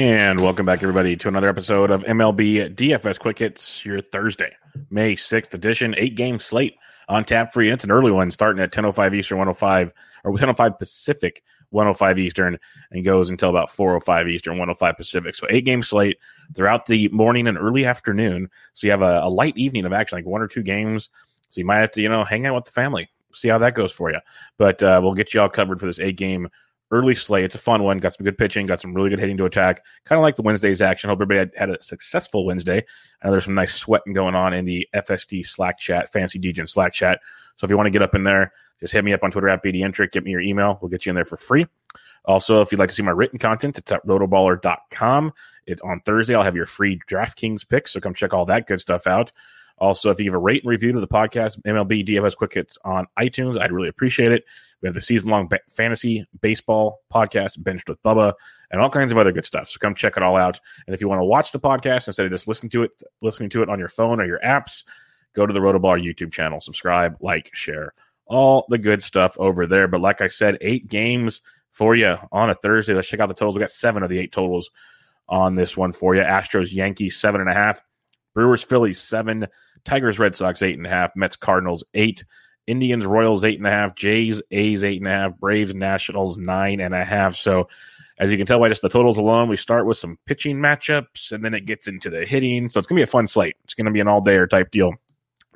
And welcome back, everybody, to another episode of MLB DFS Quick Hits, your Thursday, May 6th edition, eight game slate on tap free. And it's an early one starting at 10.05 Eastern, 105 or 10.05 Pacific, 105 Eastern, and goes until about 4.05 Eastern, 105 Pacific. So eight game slate throughout the morning and early afternoon. So you have a, a light evening of action, like one or two games. So you might have to, you know, hang out with the family, see how that goes for you. But uh, we'll get you all covered for this eight game early slate. It's a fun one. Got some good pitching. Got some really good hitting to attack. Kind of like the Wednesday's action. Hope everybody had, had, a successful Wednesday. I know there's some nice sweating going on in the FSD Slack chat, Fancy Degen Slack chat. So if you want to get up in there, just hit me up on Twitter at BDentric. Get me your email. We'll get you in there for free. Also, if you'd like to see my written content, it's at rotoballer.com. It, on Thursday, I'll have your free DraftKings picks. So come check all that good stuff out. Also, if you give a rate and review to the podcast, MLB DFS Quick Hits on iTunes, I'd really appreciate it. We have the season long ba- fantasy baseball podcast, Benched with Bubba, and all kinds of other good stuff. So come check it all out. And if you want to watch the podcast instead of just listening to it, listening to it on your phone or your apps, go to the Rotoballer YouTube channel, subscribe, like, share, all the good stuff over there. But like I said, eight games for you on a Thursday. Let's check out the totals. We got seven of the eight totals on this one for you. Astros, Yankees, seven and a half. Brewers, Phillies, seven. Tigers, Red Sox, eight and a half. Mets, Cardinals, eight. Indians, Royals, eight and a half. Jays, A's, eight and a half. Braves, Nationals, nine and a half. So, as you can tell by just the totals alone, we start with some pitching matchups and then it gets into the hitting. So, it's going to be a fun slate. It's going to be an all dayer type deal.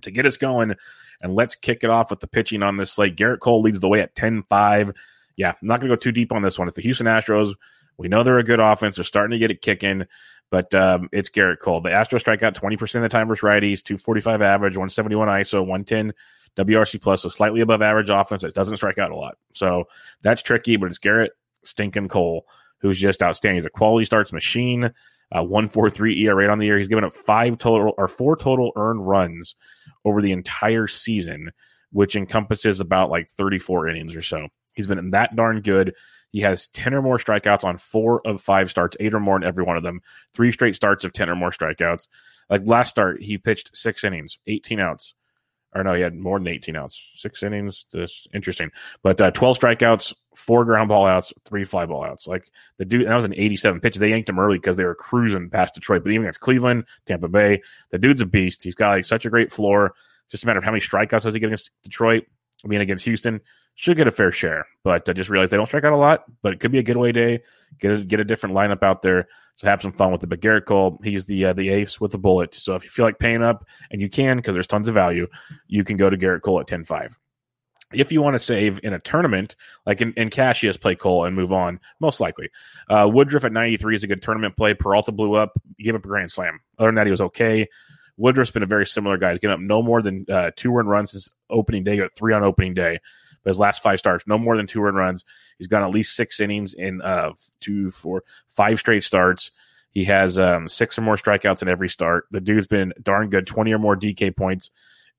To get us going, and let's kick it off with the pitching on this slate. Gerrit Cole leads the way at 10 5. Yeah, I'm not going to go too deep on this one. It's the Houston Astros. We know they're a good offense. They're starting to get it kicking, but um, it's Gerrit Cole. The Astros strike out 20% of the time versus righties, 245 average, 171 ISO, 110 WRC plus, so slightly above average offense that doesn't strike out a lot. So that's tricky, but it's Gerrit Stinking Cole who's just outstanding. He's a quality starts machine. Uh, one four three ERA on the year. He's given up five total or four total earned runs over the entire season, which encompasses about like 34 innings or so. He's been that darn good. He has 10 or more strikeouts on four of five starts, eight or more in every one of them. Three straight starts of 10 or more strikeouts. Like last start, he pitched six innings, 18 outs, or no, he had more than 18 outs, six innings. This interesting, but uh, 12 strikeouts, four ground ball outs, three fly ball outs. Like the dude, that was an 87 pitches. They yanked him early because they were cruising past Detroit. But even against Cleveland, Tampa Bay, the dude's a beast. He's got like such a great floor. Just a matter of how many strikeouts does he get against Detroit. I mean, against Houston, should get a fair share. But I just realized they don't strike out a lot. But it could be a getaway day. Get a, get a different lineup out there. So have some fun with it. But Gerrit Cole, he's the uh, the ace with the bullet. So if you feel like paying up, and you can because there's tons of value, you can go to Gerrit Cole at 10-5. If you want to save in a tournament, like in, in Cassius, play Cole and move on, most likely. Uh, Woodruff at 93 is a good tournament play. Peralta blew up, gave up a grand slam. Other than that, he was okay. Woodruff's been a very similar guy. He's given up no more than uh, two run runs since opening day. Got three on opening day. But his last five starts, no more than two run runs. He's gone at least six innings in uh, two, four, five straight starts. He has um, six or more strikeouts in every start. The dude's been darn good, 20 or more DK points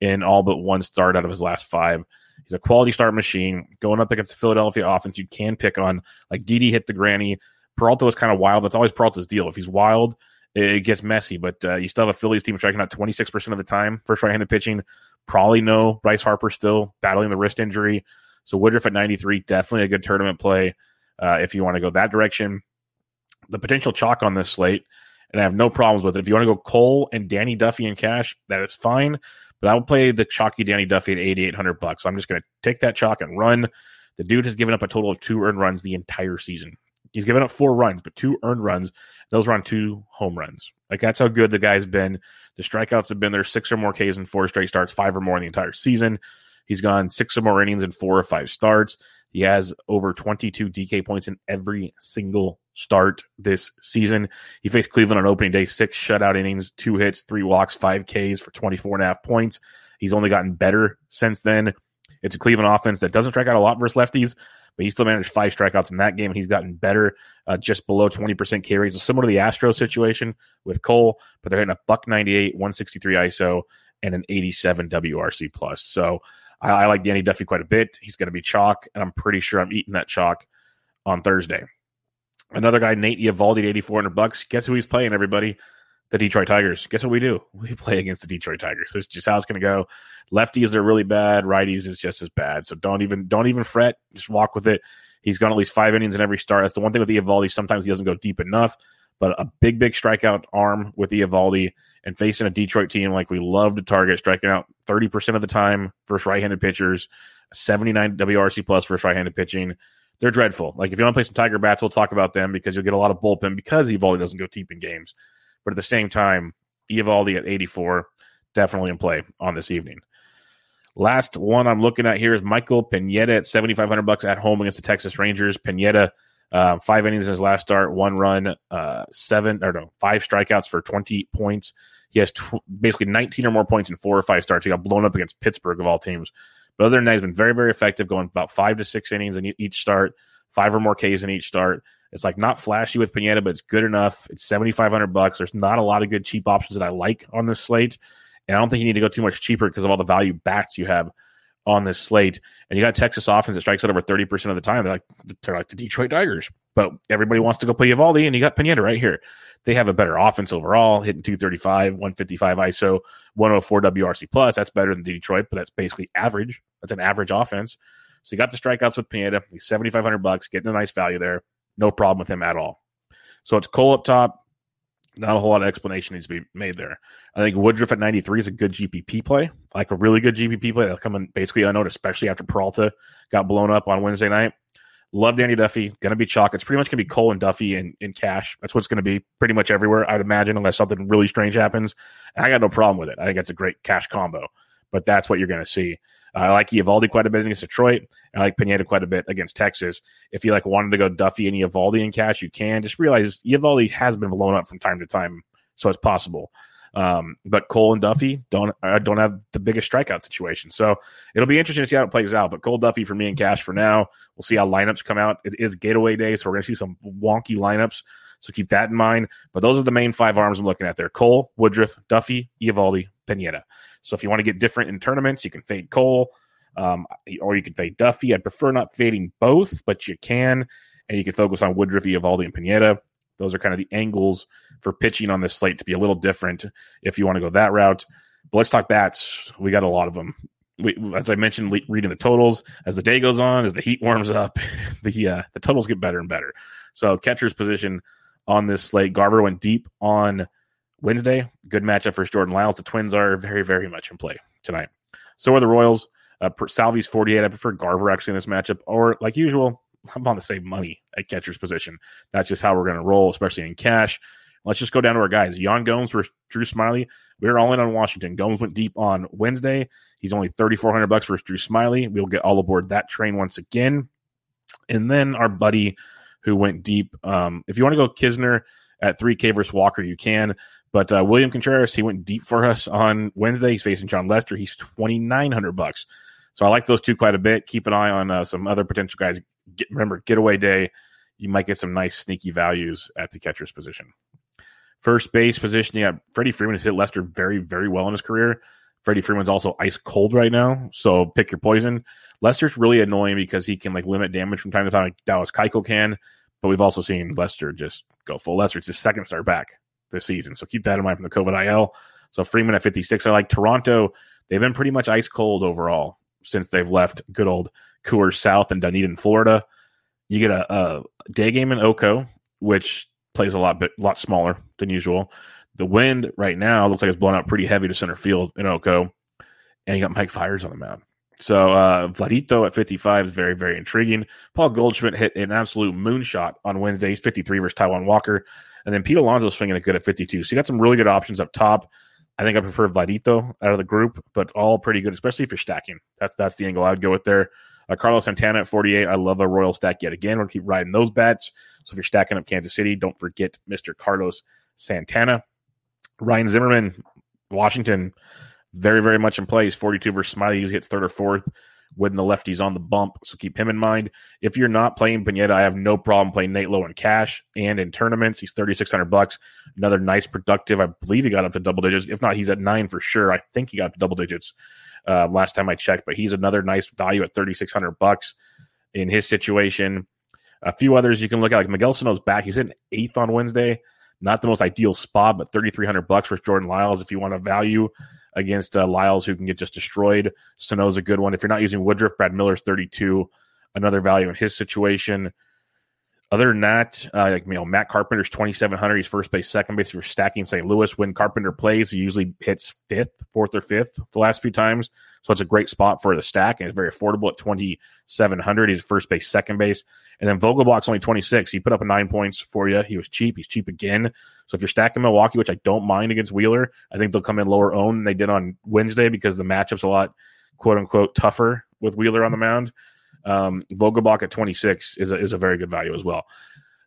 in all but one start out of his last five. He's a quality start machine. Going up against the Philadelphia offense, you can pick on. Like Didi hit the granny. Peralta was kind of wild. That's always Peralta's deal. If he's wild, it gets messy, but uh, you still have a Phillies team striking out 26% of the time for right handed pitching. Probably no Bryce Harper still battling the wrist injury. So Woodruff at 93, definitely a good tournament play uh, if you want to go that direction. The potential chalk on this slate, and I have no problems with it. If you want to go Cole and Danny Duffy in cash, that is fine. But I will play the chalky Danny Duffy at 8,800 bucks. So I'm just going to take that chalk and run. The dude has given up a total of two earned runs the entire season. He's given up four runs, but two earned runs. Those were on two home runs. Like that's how good the guy's been. The strikeouts have been there six or more Ks in four straight starts, five or more in the entire season. He's gone six or more innings in four or five starts. He has over 22 DK points in every single start this season. He faced Cleveland on opening day, six shutout innings, two hits, three walks, five Ks for 24 and a half points. He's only gotten better since then. It's a Cleveland offense that doesn't strike out a lot versus lefties, but he still managed five strikeouts in that game. And he's gotten better, uh, just below 20% carries. So similar to the Astro situation with Cole, but they're hitting a buck 98, 163 ISO, and an 87 WRC plus. So I, I like Danny Duffy quite a bit. He's going to be chalk, and I'm pretty sure I'm eating that chalk on Thursday. Another guy, Nate Eovaldi, 8,400 bucks. Guess who he's playing, everybody? The Detroit Tigers. Guess what we do? We play against the Detroit Tigers. That's just how it's going to go. Lefties are really bad. Righties is just as bad. So don't even don't even fret. Just walk with it. He's gone at least five innings in every start. That's the one thing with Eovaldi. Sometimes he doesn't go deep enough, but a big, big strikeout arm with Eovaldi and facing a Detroit team like we love to target, striking out 30% of the time versus right handed pitchers, 79 WRC plus versus right handed pitching. They're dreadful. Like if you want to play some Tiger bats, we'll talk about them because you'll get a lot of bullpen because Eovaldi doesn't go deep in games. But at the same time, Eovaldi at 84, definitely in play on this evening. Last one I'm looking at here is Michael Pineda at 7,500 bucks at home against the Texas Rangers. Pineda, uh, five innings in his last start, one run, uh, seven or no, five strikeouts for 20 points. He has tw- basically 19 or more points in four or five starts. He got blown up against Pittsburgh of all teams. But other than that, he's been very, very effective, going about five to six innings in each start, five or more Ks in each start. It's like not flashy with Pineda, but it's good enough. It's 7,500 bucks. There's not a lot of good cheap options that I like on this slate. And I don't think you need to go too much cheaper because of all the value bats you have on this slate. And you got Texas offense that strikes out over 30% of the time. They're like, they're like the Detroit Tigers. But everybody wants to go play Eovaldi, and you got Pineda right here. They have a better offense overall, hitting 235, 155 ISO, 104 WRC plus. That's better than Detroit, but that's basically average. That's an average offense. So you got the strikeouts with Pineda. He's 7,500 bucks, getting a nice value there. No problem with him at all. So it's Cole up top. Not a whole lot of explanation needs to be made there. I think Woodruff at 93 is a good GPP play, like a really good GPP play. That'll come in basically unnoticed, especially after Peralta got blown up on Wednesday night. Love Danny Duffy. Going to be chalk. It's pretty much going to be Cole and Duffy in, in cash. That's what's going to be pretty much everywhere, I'd imagine, unless something really strange happens. And I got no problem with it. I think that's a great cash combo, but that's what you're going to see. I like Eovaldi quite a bit against Detroit. I like Pineda quite a bit against Texas. If you like wanted to go Duffy and Eovaldi in cash, you can. Just realize Eovaldi has been blown up from time to time, so it's possible. Um, but Cole and Duffy don't uh, don't have the biggest strikeout situation, so it'll be interesting to see how it plays out. But Cole Duffy for me in cash for now. We'll see how lineups come out. It is Gateway day, so we're going to see some wonky lineups. So keep that in mind. But those are the main five arms I'm looking at there: Cole, Woodruff, Duffy, Eovaldi, Pineda. So if you want to get different in tournaments, you can fade Cole, um, or you can fade Duffy. I'd prefer not fading both, but you can, and you can focus on Woodruff, Eovaldi, and Pineda. Those are kind of the angles for pitching on this slate to be a little different if you want to go that route. But let's talk bats. We got a lot of them. We, as I mentioned, le- reading the totals as the day goes on, as the heat warms up, the uh, the totals get better and better. So catcher's position on this slate, Garver went deep on Wednesday. Good matchup for Jordan Lyles. The Twins are very, very much in play tonight. So are the Royals. Uh, Salvy's 48. I prefer Garver actually in this matchup. Or, like usual, I'm on the same money at catcher's position. That's just how we're going to roll, especially in cash. Let's just go down to our guys. Yan Gomes versus Drew Smyly. We are all in on Washington. Gomes went deep on Wednesday. He's only 3400 bucks versus Drew Smyly. We'll get all aboard that train once again. And then our buddy who went deep. Um, if you want to go Knizner at 3K versus Walker, you can. But uh, William Contreras, he went deep for us on Wednesday. He's facing Jon Lester. He's 2900 bucks. So I like those two quite a bit. Keep an eye on uh, some other potential guys. Get, remember, getaway day. You might get some nice sneaky values at the catcher's position. First base position, yeah, Freddie Freeman has hit Lester very, very well in his career. Freddie Freeman's also ice cold right now, so pick your poison. Lester's really annoying because he can like limit damage from time to time, like Dallas Keuchel can. But we've also seen Lester just go full Lester. It's his second start back this season, so keep that in mind from the COVID IL. So Freeman at 56. I like Toronto. They've been pretty much ice cold overall since they've left good old Coors South and Dunedin, Florida. You get a, a day game in O.co, which plays a lot bit lot smaller than usual. The wind right now looks like it's blowing out pretty heavy to center field in O.co, and you got Mike Fiers on the mound. So uh, Vladito at 55 is very, very intriguing. Paul Goldschmidt hit an absolute moonshot on Wednesday. He's 53 versus Taijuan Walker. And then Pete Alonso swinging a good at 52. So you got some really good options up top. I think I prefer Vladito out of the group, but all pretty good, especially if you're stacking. That's that's the angle I would go with there. Uh, Carlos Santana at 48. I love a Royal stack yet again. We'll keep riding those bets. So if you're stacking up Kansas City, don't forget Mr. Carlos Santana. Ryan Zimmerman, Washington, very, very much in play. He's 42 versus Smyly. He hits third or fourth when the lefties on the bump. So keep him in mind. If you're not playing Pineda, I have no problem playing Nate Lowe in cash and in tournaments. He's 3600 bucks. Another nice productive. I believe he got up to double digits. If not, he's at nine for sure. I think he got to double digits uh, last time I checked, but he's another nice value at 3600 bucks in his situation. A few others you can look at, like Miguel Sano's back. He's in eighth on Wednesday. Not the most ideal spot, but 3300 bucks for Jordan Lyles if you want a value against uh, Lyles, who can get just destroyed. Sano's a good one. If you're not using Woodruff, Brad Miller's 32, another value in his situation. Other than that, uh, like you know, Matt Carpenter's twenty seven hundred. He's first base, second base. If you're stacking St. Louis, when Carpenter plays, he usually hits fifth, fourth, or fifth the last few times. So it's a great spot for the stack, and it's very affordable at twenty seven hundred. He's first base, second base, and then Vogelbach's only twenty six. He put up nine points for you. He was cheap. He's cheap again. So if you're stacking Milwaukee, which I don't mind against Wheeler, I think they'll come in lower own than they did on Wednesday because the matchup's a lot quote unquote tougher with Wheeler on the mound. Um, Vogelbach at 26 is a, is a very good value as well.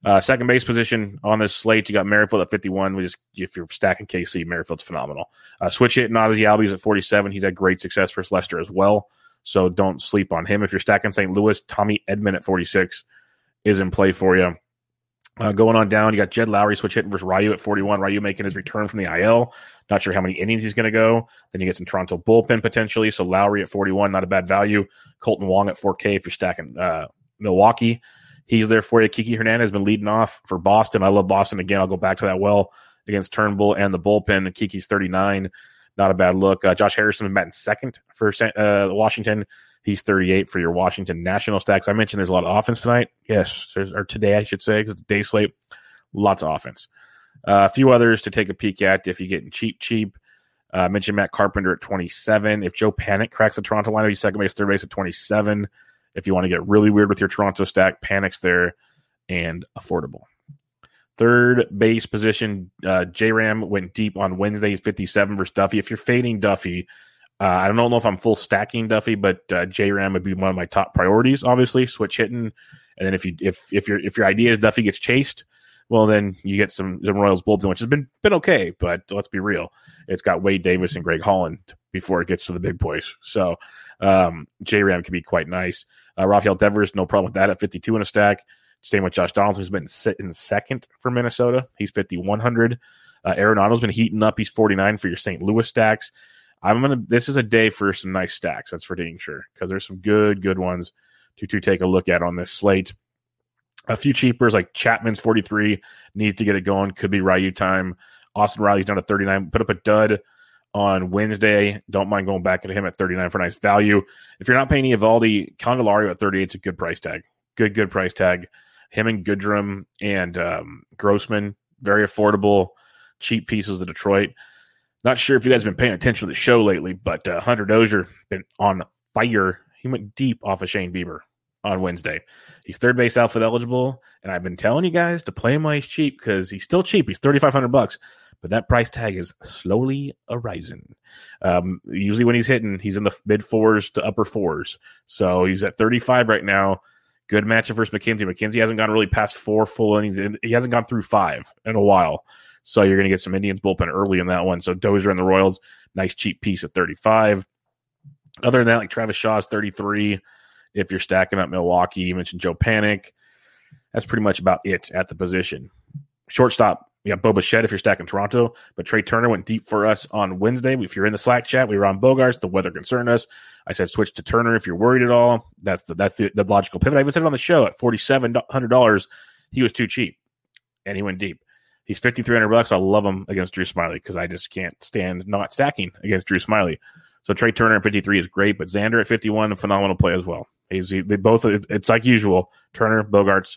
Uh, second base position on this slate, you got Merrifield at 51. We just if you're stacking KC, Merrifield's phenomenal. Uh, switch hit Ozzie Albies at 47. He's had great success for Lester as well. So don't sleep on him. If you're stacking St. Louis, Tommy Edman at 46 is in play for you. Uh, going on down, you got Jed Lowrie switch hitting versus Ryu at 41. Ryu making his return from the IL. Not sure how many innings he's going to go. Then you get some Toronto bullpen potentially. So Lowrie at 41, not a bad value. Kolten Wong at 4K if you're stacking uh, Milwaukee. He's there for you. Kiki Hernandez has been leading off for Boston. I love Boston again. I'll go back to that well against Turnbull and the bullpen. Kiki's 39. Not a bad look. Uh, Josh Harrison in second for uh, Washington. He's 38 for your Washington National stacks. I mentioned there's a lot of offense tonight. Yes, or today, I should say, because it's day slate. Lots of offense. Uh, a few others to take a peek at if you're getting cheap, cheap. Uh, mentioned Matt Carpenter at 27. If Joe Panik cracks the Toronto lineup, he's second base, third base at 27. If you want to get really weird with your Toronto stack, Panik's there and affordable. Third base position, uh, J Ram went deep on Wednesday. He's 57 versus Duffy. If you're fading Duffy, uh, I don't know if I'm full stacking Duffy, but uh, J Ram would be one of my top priorities. Obviously, switch hitting, and then if you if if your if your idea is Duffy gets chased, well then you get some some Royals bullpen, which has been been okay. But let's be real, it's got Wade Davis and Greg Holland before it gets to the big boys. So um, J Ram can be quite nice. Uh, Rafael Devers, no problem with that at 52 in a stack. Same with Josh Donaldson, who's been sitting second for Minnesota. He's 5,100. Uh, Arenado's been heating up. He's 49 for your St. Louis stacks. I'm gonna. This is a day for some nice stacks. That's for dang sure because there's some good, good ones to to take a look at on this slate. A few cheapers like Chapman's 43 needs to get it going. Could be Ryu time. Austin Riley's down to 39. Put up a dud on Wednesday. Don't mind going back at him at 39 for nice value. If you're not paying Eovaldi, Candelario at 38 is a good price tag. Good, good price tag. Him and Goodrum and um, Grossman, very affordable, cheap pieces of Detroit. Not sure if you guys have been paying attention to the show lately, but uh, Hunter Dozier been on fire. He went deep off of Shane Bieber on Wednesday. He's third base outfit eligible, and I've been telling you guys to play him while he's cheap because he's still cheap. He's thirty five hundred bucks, but that price tag is slowly arising. Um, usually, when he's hitting, he's in the mid fours to upper fours. So he's at thirty five right now. Good matchup versus McKenzie. McKenzie hasn't gone really past four full innings. and He hasn't gone through five in a while. So you're going to get some Indians bullpen early in that one. So Dozier and the Royals, nice cheap piece at 35. Other than that, like Travis Shaw is 33. If you're stacking up Milwaukee, you mentioned Joe Panik. That's pretty much about it at the position. Shortstop, you got Bo Bichette if you're stacking Toronto, but Trea Turner went deep for us on Wednesday. If you're in the Slack chat, we were on Bogaerts. The weather concerned us. I said switch to Turner if you're worried at all. That's the that's the, the logical pivot. I even said it on the show at forty seven hundred dollars. He was too cheap, and he went deep. He's fifty three hundred bucks. I love him against Drew Smyly because I just can't stand not stacking against Drew Smyly. So Trea Turner at fifty three is great, but Xander at fifty one, a phenomenal play as well. He's he, they both. It's, it's, like usual. Turner, Bogaerts.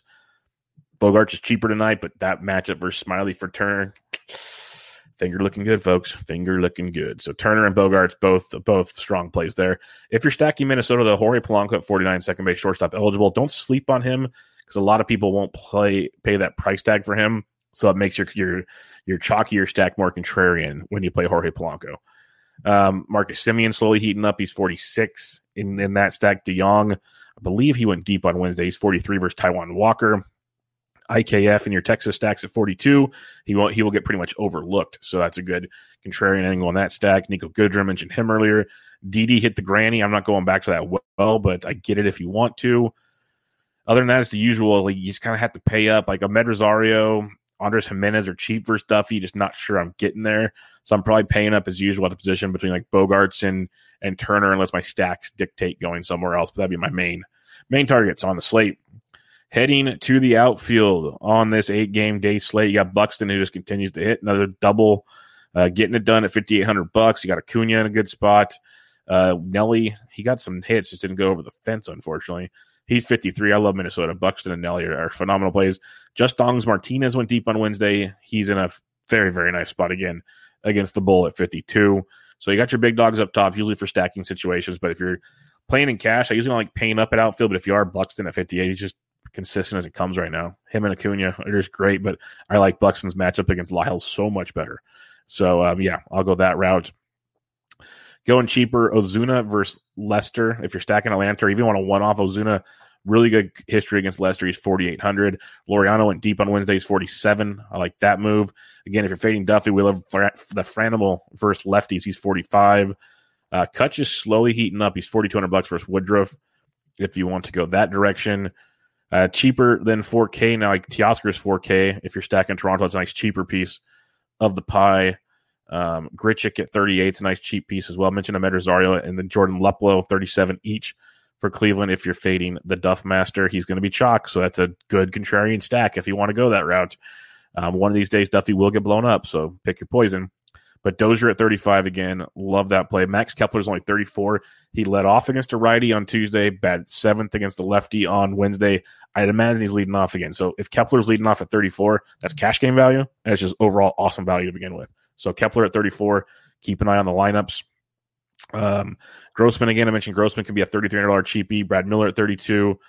Bogaerts is cheaper tonight, but that matchup versus Smyly for Turner, finger looking good, folks. Finger looking good. So Turner and Bogaerts both both strong plays there. If you're stacking Minnesota, the Jorge Polanco at 49, second base shortstop eligible. Don't sleep on him because a lot of people won't play pay that price tag for him. So it makes your your your chalkier stack more contrarian when you play Jorge Polanco. Um, Marcus Semien slowly heating up. He's 46 in, in that stack. DeJong, I believe he went deep on Wednesday. He's 43 versus Taijuan Walker. IKF in your Texas stacks at 42. He won't. he will get pretty much overlooked. So that's a good contrarian angle on that stack. Niko Goodrum mentioned him earlier. Didi hit the granny. I'm not going back to that well, but I get it if you want to. Other than that, it's the usual. Like, you just kind of have to pay up. Like Amed Rosario, Andres Gimenez are cheap for Duffy. Just not sure I'm getting there. So I'm probably paying up as usual at the position between like Bogaerts and and Turner, unless my stacks dictate going somewhere else. But that'd be my main main targets on the slate. Heading to the outfield on this eight game day slate, you got Buxton who just continues to hit another double, uh, getting it done at 5,800 bucks. You got Acuna in a good spot. Uh, Nelly, he got some hits, just didn't go over the fence, unfortunately. He's 53. I love Minnesota. Buxton and Nelly are, are phenomenal plays. Just Dongs Martinez went deep on Wednesday. He's in a very, very nice spot again against the Bull at 52. So you got your big dogs up top, usually for stacking situations. But if you're playing in cash, I usually don't like paying up at outfield. But if you are Buxton at 58, he's just consistent as it comes right now. Him and Acuna are just great. But I like Buxton's matchup against Lyles so much better. So um, yeah, I'll go that route. Going cheaper, Ozuna versus Lester. If you're stacking Atlanta, or even want to one off Ozuna, really good history against Lester. He's 4,800. Laureano went deep on Wednesday. He's 47. I like that move. Again, if you're fading Duffy, we love the Franimal versus lefties. He's 45. Uh, Kutch is slowly heating up. He's 4,200 bucks versus Woodruff. If you want to go that direction, uh, cheaper than 4K. Now, like Teoscar is 4K. If you're stacking Toronto, it's a nice cheaper piece of the pie. Um, Grichuk at 38 it's a nice cheap piece as well. I mentioned Amed Rosario and then Jordan Luplow, 37 each for Cleveland. If you're fading the Duff Master, he's going to be chalk. So that's a good contrarian stack if you want to go that route. Um, one of these days, Duffy will get blown up. So pick your poison. But Dozier at 35 again. Love that play. Max Kepler's only 34. He led off against a righty on Tuesday, batted seventh against the lefty on Wednesday. I'd imagine he's leading off again. So if Kepler's leading off at 34, that's cash game value. And it's just overall awesome value to begin with. So Kepler at 34. Keep an eye on the lineups. Um, Grossman again. I mentioned Grossman can be a $3,300 cheapie. Brad Miller at 32.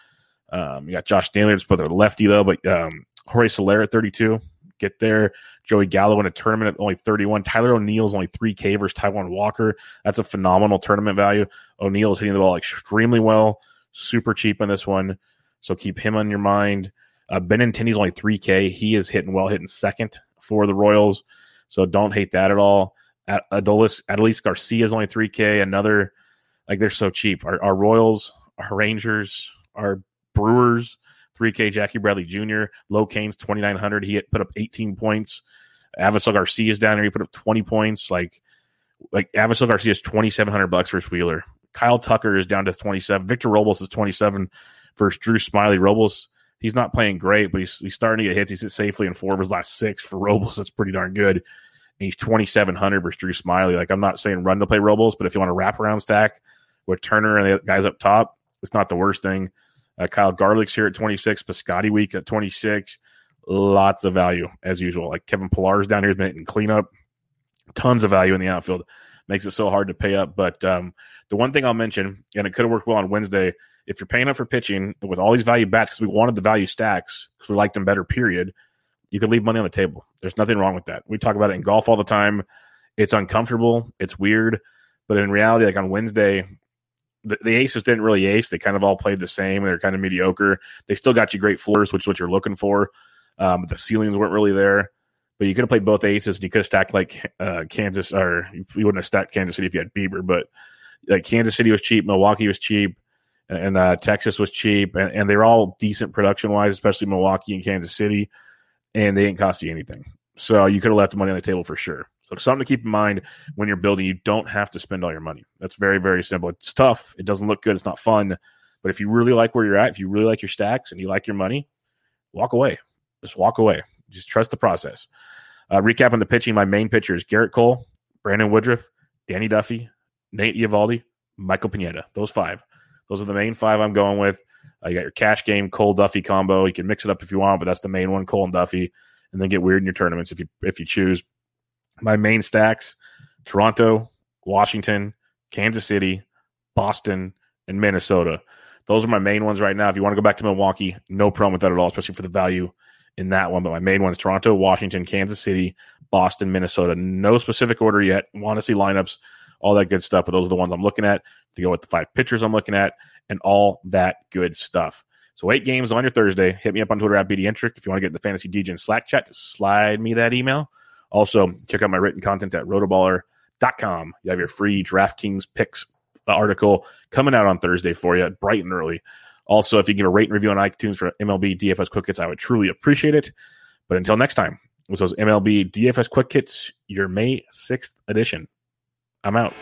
Um, you got Josh Stanley, just put the lefty though, but um, Jorge Soler at 32. Get there. Joey Gallo in a tournament at only 31. Tyler O'Neill's only 3K versus Taijuan Walker. That's a phenomenal tournament value. O'Neill is hitting the ball extremely well. Super cheap on this one. So keep him on your mind. Uh, Benintendi's only 3K. He is hitting well, hitting second for the Royals. So don't hate that at all. Adolis, Adolis Garcia is only 3K. Another, like they're so cheap. Our, our Royals, our Rangers, our Brewers, 3K. Jackie Bradley Jr. Low Canes, 2,900. He put up 18 points. Avisail Garcia is down there. He put up 20 points. Like, like Avisail Garcia is 2,700 bucks versus Wheeler. Kyle Tucker is down to 27. Victor Robles is 27 versus Drew Smyly. Robles, he's not playing great, but he's, he's starting to get hits. He's hit safely in four of his last six for Robles. That's pretty darn good And he's 2,700 versus Drew Smyly. Like, I'm not saying run to play Robles, but if you want a wraparound stack with Turner and the guys up top, it's not the worst thing. Uh, Kyle Garlick's here at 26, Piscotty Week at 26. Lots of value as usual. Like Kevin Pillar's down here has been hitting cleanup. Tons of value in the outfield. Makes it so hard to pay up. But um, the one thing I'll mention, and it could have worked well on Wednesday, if you're paying up for pitching with all these value bats, because we wanted the value stacks because we liked them better, period you could leave money on the table. There's nothing wrong with that. We talk about it in golf all the time. It's uncomfortable. It's weird. But in reality, like on Wednesday, the, the aces didn't really ace. They kind of all played the same. They're kind of mediocre. They still got you great floors, which is what you're looking for. Um, the ceilings weren't really there. But you could have played both aces and you could have stacked like uh, Kansas, or you wouldn't have stacked Kansas City if you had Bieber. But like Kansas City was cheap, Milwaukee was cheap, and uh, Texas was cheap, and, and they're all decent production wise, especially Milwaukee and Kansas City and they didn't cost you anything. So you could have left the money on the table for sure. So something to keep in mind when you're building, you don't have to spend all your money. That's very, very simple. It's tough. It doesn't look good. It's not fun. But if you really like where you're at, if you really like your stacks and you like your money, walk away. Just walk away. Just trust the process. Uh, recapping the pitching, my main pitchers Gerrit Cole, Brandon Woodruff, Danny Duffy, Nate Eovaldi, Michael Pineda. Those five. Those are the main five I'm going with. Uh, you got your cash game Cole Duffy combo. You can mix it up if you want, but that's the main one, Cole and Duffy, and then get weird in your tournaments if you if you choose. My main stacks: Toronto, Washington, Kansas City, Boston, and Minnesota. Those are my main ones right now. If you want to go back to Milwaukee, no problem with that at all, especially for the value in that one. But my main ones: Toronto, Washington, Kansas City, Boston, Minnesota. No specific order yet. Want to see lineups, all that good stuff. But those are the ones I'm looking at to go with the five pitchers I'm looking at and all that good stuff. So eight games on your Thursday. Hit me up on Twitter at BDentric if you want to get in the Fantasy DJ Slack chat. Just slide me that email. Also, check out my written content at rotoballer.com. You have your free DraftKings picks article coming out on Thursday for you, bright and early. Also, if you give a rate and review on iTunes for MLB DFS Quick Hits, I would truly appreciate it. But until next time, this was MLB DFS Quick Hits, your May 6th edition. I'm out.